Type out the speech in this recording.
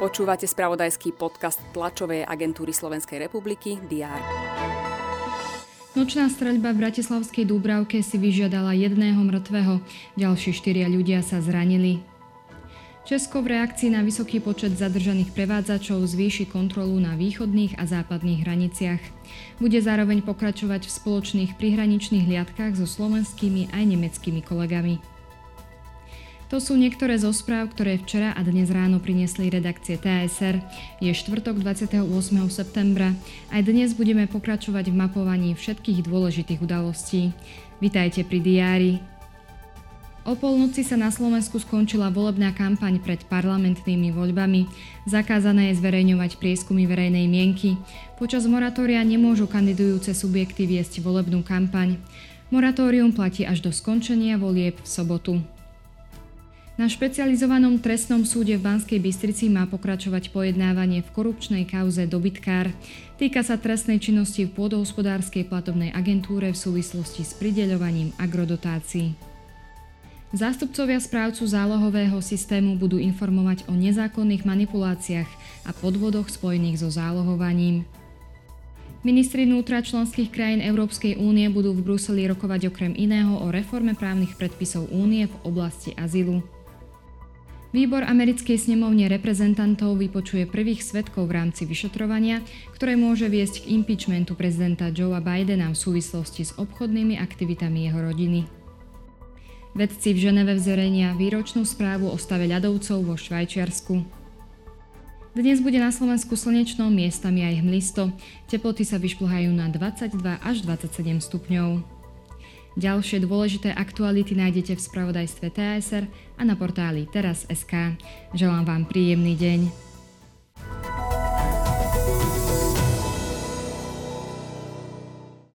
Počúvate spravodajský podcast tlačovej agentúry Slovenskej republiky DR. Nočná streľba v Bratislavskej Dúbravke si vyžiadala jedného mŕtvého, ďalší štyria ľudia sa zranili. Česko v reakcii na vysoký počet zadržaných prevádzačov zvýši kontrolu na východných a západných hraniciach. Bude zároveň pokračovať v spoločných prihraničných hliadkách so slovenskými aj nemeckými kolegami. To sú niektoré zo správ, ktoré včera a dnes ráno priniesli redakcie TSR. Je štvrtok 28. septembra. Aj dnes budeme pokračovať v mapovaní všetkých dôležitých udalostí. Vitajte pri diári. O polnoci sa na Slovensku skončila volebná kampaň pred parlamentnými voľbami. Zakázané je zverejňovať prieskumy verejnej mienky. Počas moratória nemôžu kandidujúce subjekty viesť volebnú kampaň. Moratórium platí až do skončenia volieb v sobotu. Na špecializovanom trestnom súde v Banskej Bystrici má pokračovať pojednávanie v korupčnej kauze dobytkár. Týka sa trestnej činnosti v pôdohospodárskej platobnej agentúre v súvislosti s prideľovaním agrodotácií. Zástupcovia správcu zálohového systému budú informovať o nezákonných manipuláciách a podvodoch spojených so zálohovaním. Ministri vnútra členských krajín Európskej únie budú v Bruseli rokovať okrem iného o reforme právnych predpisov únie v oblasti azylu. Výbor americkej snemovne reprezentantov vypočuje prvých svetkov v rámci vyšetrovania, ktoré môže viesť k impeachmentu prezidenta Joea Bidena v súvislosti s obchodnými aktivitami jeho rodiny. Vedci v Ženeve vzorenia výročnú správu o stave ľadovcov vo Švajčiarsku. Dnes bude na Slovensku slnečno, miestami aj hmlisto. Teploty sa vyšplhajú na 22 až 27 stupňov. Ďalšie dôležité aktuality nájdete v spravodajstve TSR a na portáli teraz.sk. Želám vám príjemný deň.